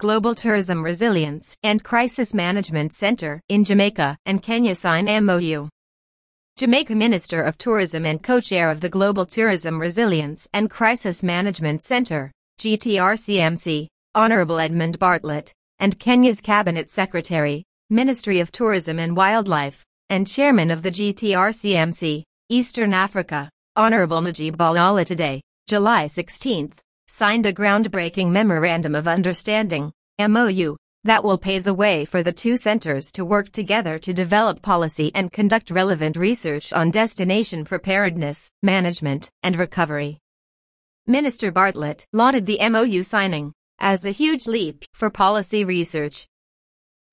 Global Tourism Resilience and Crisis Management Center in Jamaica and Kenya sign MOU. Jamaica Minister of Tourism and co-chair of the Global Tourism Resilience and Crisis Management Center, GTRCMC, Honorable Edmund Bartlett, and Kenya's Cabinet Secretary, Ministry of Tourism and Wildlife, and Chairman of the GTRCMC, Eastern Africa, Honorable Najib Balala today, July 16, signed a groundbreaking Memorandum of Understanding, MOU, that will pave the way for the two centers to work together to develop policy and conduct relevant research on destination preparedness, management, and recovery. Minister Bartlett lauded the MOU signing as a huge leap for policy research.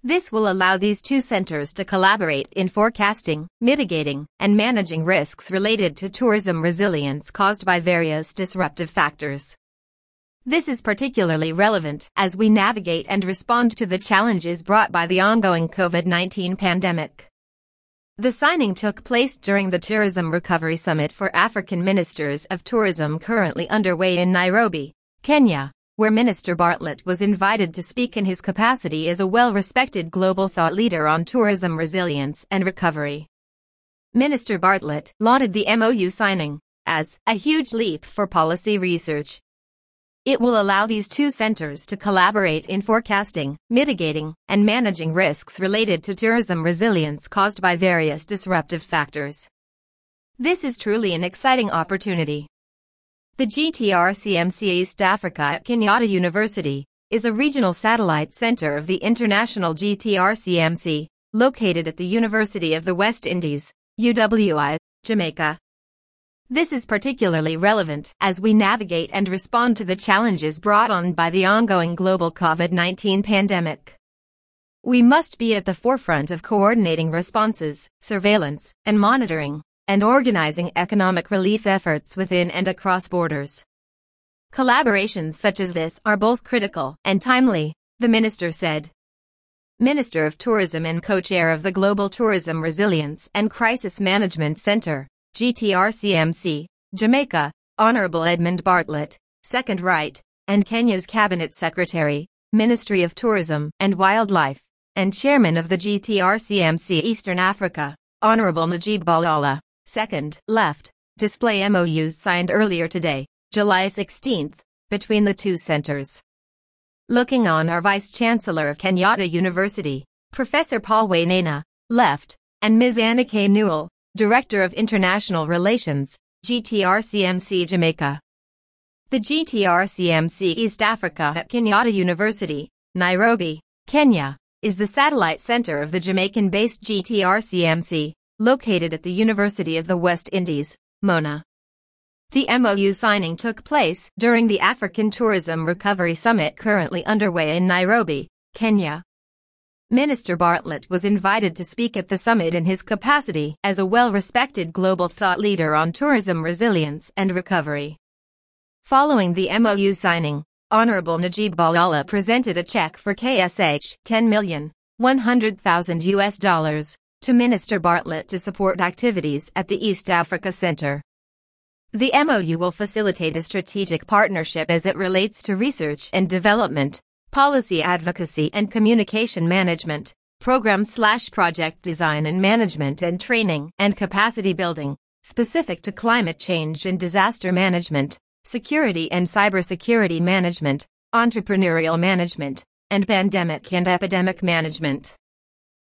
This will allow these two centers to collaborate in forecasting, mitigating, and managing risks related to tourism resilience caused by various disruptive factors. This is particularly relevant as we navigate and respond to the challenges brought by the ongoing COVID-19 pandemic. The signing took place during the Tourism Recovery Summit for African Ministers of Tourism currently underway in Nairobi, Kenya, where Minister Bartlett was invited to speak in his capacity as a well-respected global thought leader on tourism resilience and recovery. Minister Bartlett lauded the MOU signing as a huge leap for policy research it will allow these two centers to collaborate in forecasting, mitigating, and managing risks related to tourism resilience caused by various disruptive factors. This is truly an exciting opportunity. The GTRCMC East Africa at Kenyatta University is a regional satellite center of the International GTRCMC, located at the University of the West Indies, UWI, Jamaica. This is particularly relevant as we navigate and respond to the challenges brought on by the ongoing global COVID-19 pandemic. We must be at the forefront of coordinating responses, surveillance, and monitoring, and organizing economic relief efforts within and across borders. Collaborations such as this are both critical and timely, the minister said. Minister of Tourism and co-chair of the Global Tourism Resilience and Crisis Management Center, GTRCMC, Jamaica, Honorable Edmund Bartlett, second right, and Kenya's Cabinet Secretary, Ministry of Tourism and Wildlife, and Chairman of the GTRCMC Eastern Africa, Honorable Najib Balala, second left, display MOUs signed earlier today, July 16th, between the two centers. Looking on our Vice Chancellor of Kenyatta University, Professor Paul Wainaina, left, and Ms. Anna-Kay Newell, Director of International Relations, GTRCMC Jamaica. The GTRCMC East Africa at Kenyatta University, Nairobi, Kenya, is the satellite center of the Jamaican-based GTRCMC, located at the University of the West Indies, Mona. The MOU signing took place during the African Tourism Recovery Summit currently underway in Nairobi, Kenya. Minister Bartlett was invited to speak at the summit in his capacity as a well-respected global thought leader on tourism resilience and recovery. Following the MOU signing, Honorable Najib Balala presented a check for KSH 10 million 100,000 US dollars to Minister Bartlett to support activities at the East Africa Center. The MOU will facilitate a strategic partnership as it relates to research and development, policy advocacy and communication management, program slash project design and management and training and capacity building, specific to climate change and disaster management, security and cybersecurity management, entrepreneurial management, and pandemic and epidemic management.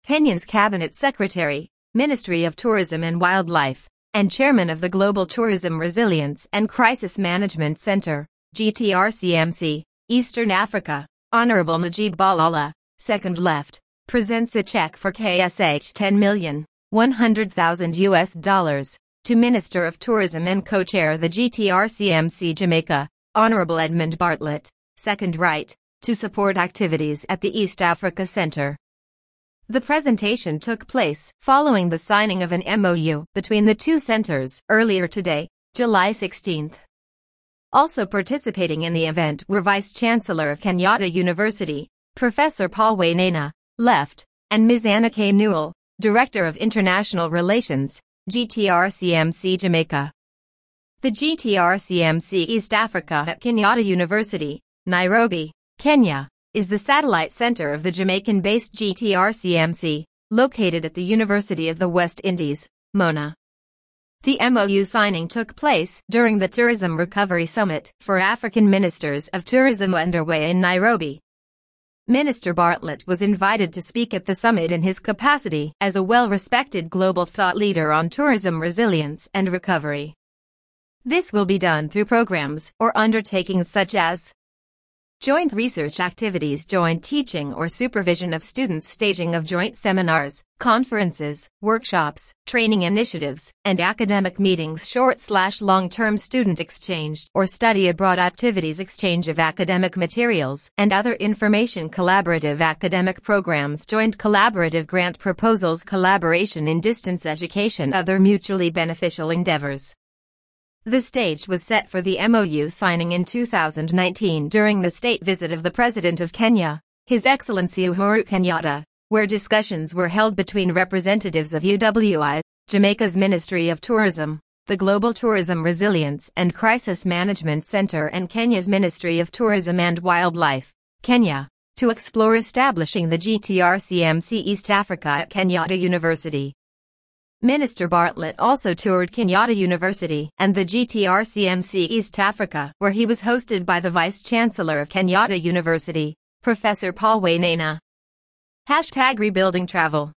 Kenya's Cabinet Secretary, Ministry of Tourism and Wildlife, and Chairman of the Global Tourism Resilience and Crisis Management Center, GTRCMC, Eastern Africa, Honorable Najib Balala, second left, presents a check for KSH 10 million, 100,000 US dollars to Minister of Tourism and co-chair the GTRCMC Jamaica, Honorable Edmund Bartlett, second right, to support activities at the East Africa Center. The presentation took place following the signing of an MOU between the two centers earlier today, July 16th. Also participating in the event were Vice Chancellor of Kenyatta University, Professor Paul Wainaina, left, and Ms. Anna-Kay Newell, Director of International Relations, GTRCMC Jamaica. The GTRCMC East Africa at Kenyatta University, Nairobi, Kenya, is the satellite center of the Jamaican-based GTRCMC, located at the University of the West Indies, Mona. The MOU signing took place during the Tourism Recovery Summit for African Ministers of Tourism underway in Nairobi. Minister Bartlett was invited to speak at the summit in his capacity as a well-respected global thought leader on tourism resilience and recovery. This will be done through programs or undertakings such as Joint research activities joint teaching or supervision of students staging of joint seminars, conferences, workshops, training initiatives, and academic meetings short slash long-term student exchange or study abroad activities exchange of academic materials and other information collaborative academic programs joint collaborative grant proposals collaboration in distance education other mutually beneficial endeavors. The stage was set for the MOU signing in 2019 during the state visit of the President of Kenya, His Excellency Uhuru Kenyatta, where discussions were held between representatives of UWI, Jamaica's Ministry of Tourism, the Global Tourism Resilience and Crisis Management Center and Kenya's Ministry of Tourism and Wildlife, Kenya, to explore establishing the GTRCMC East Africa at Kenyatta University. Minister Bartlett also toured Kenyatta University and the GTRCMC East Africa, where he was hosted by the Vice Chancellor of Kenyatta University, Professor Paul Wainaina. Hashtag Rebuilding Travel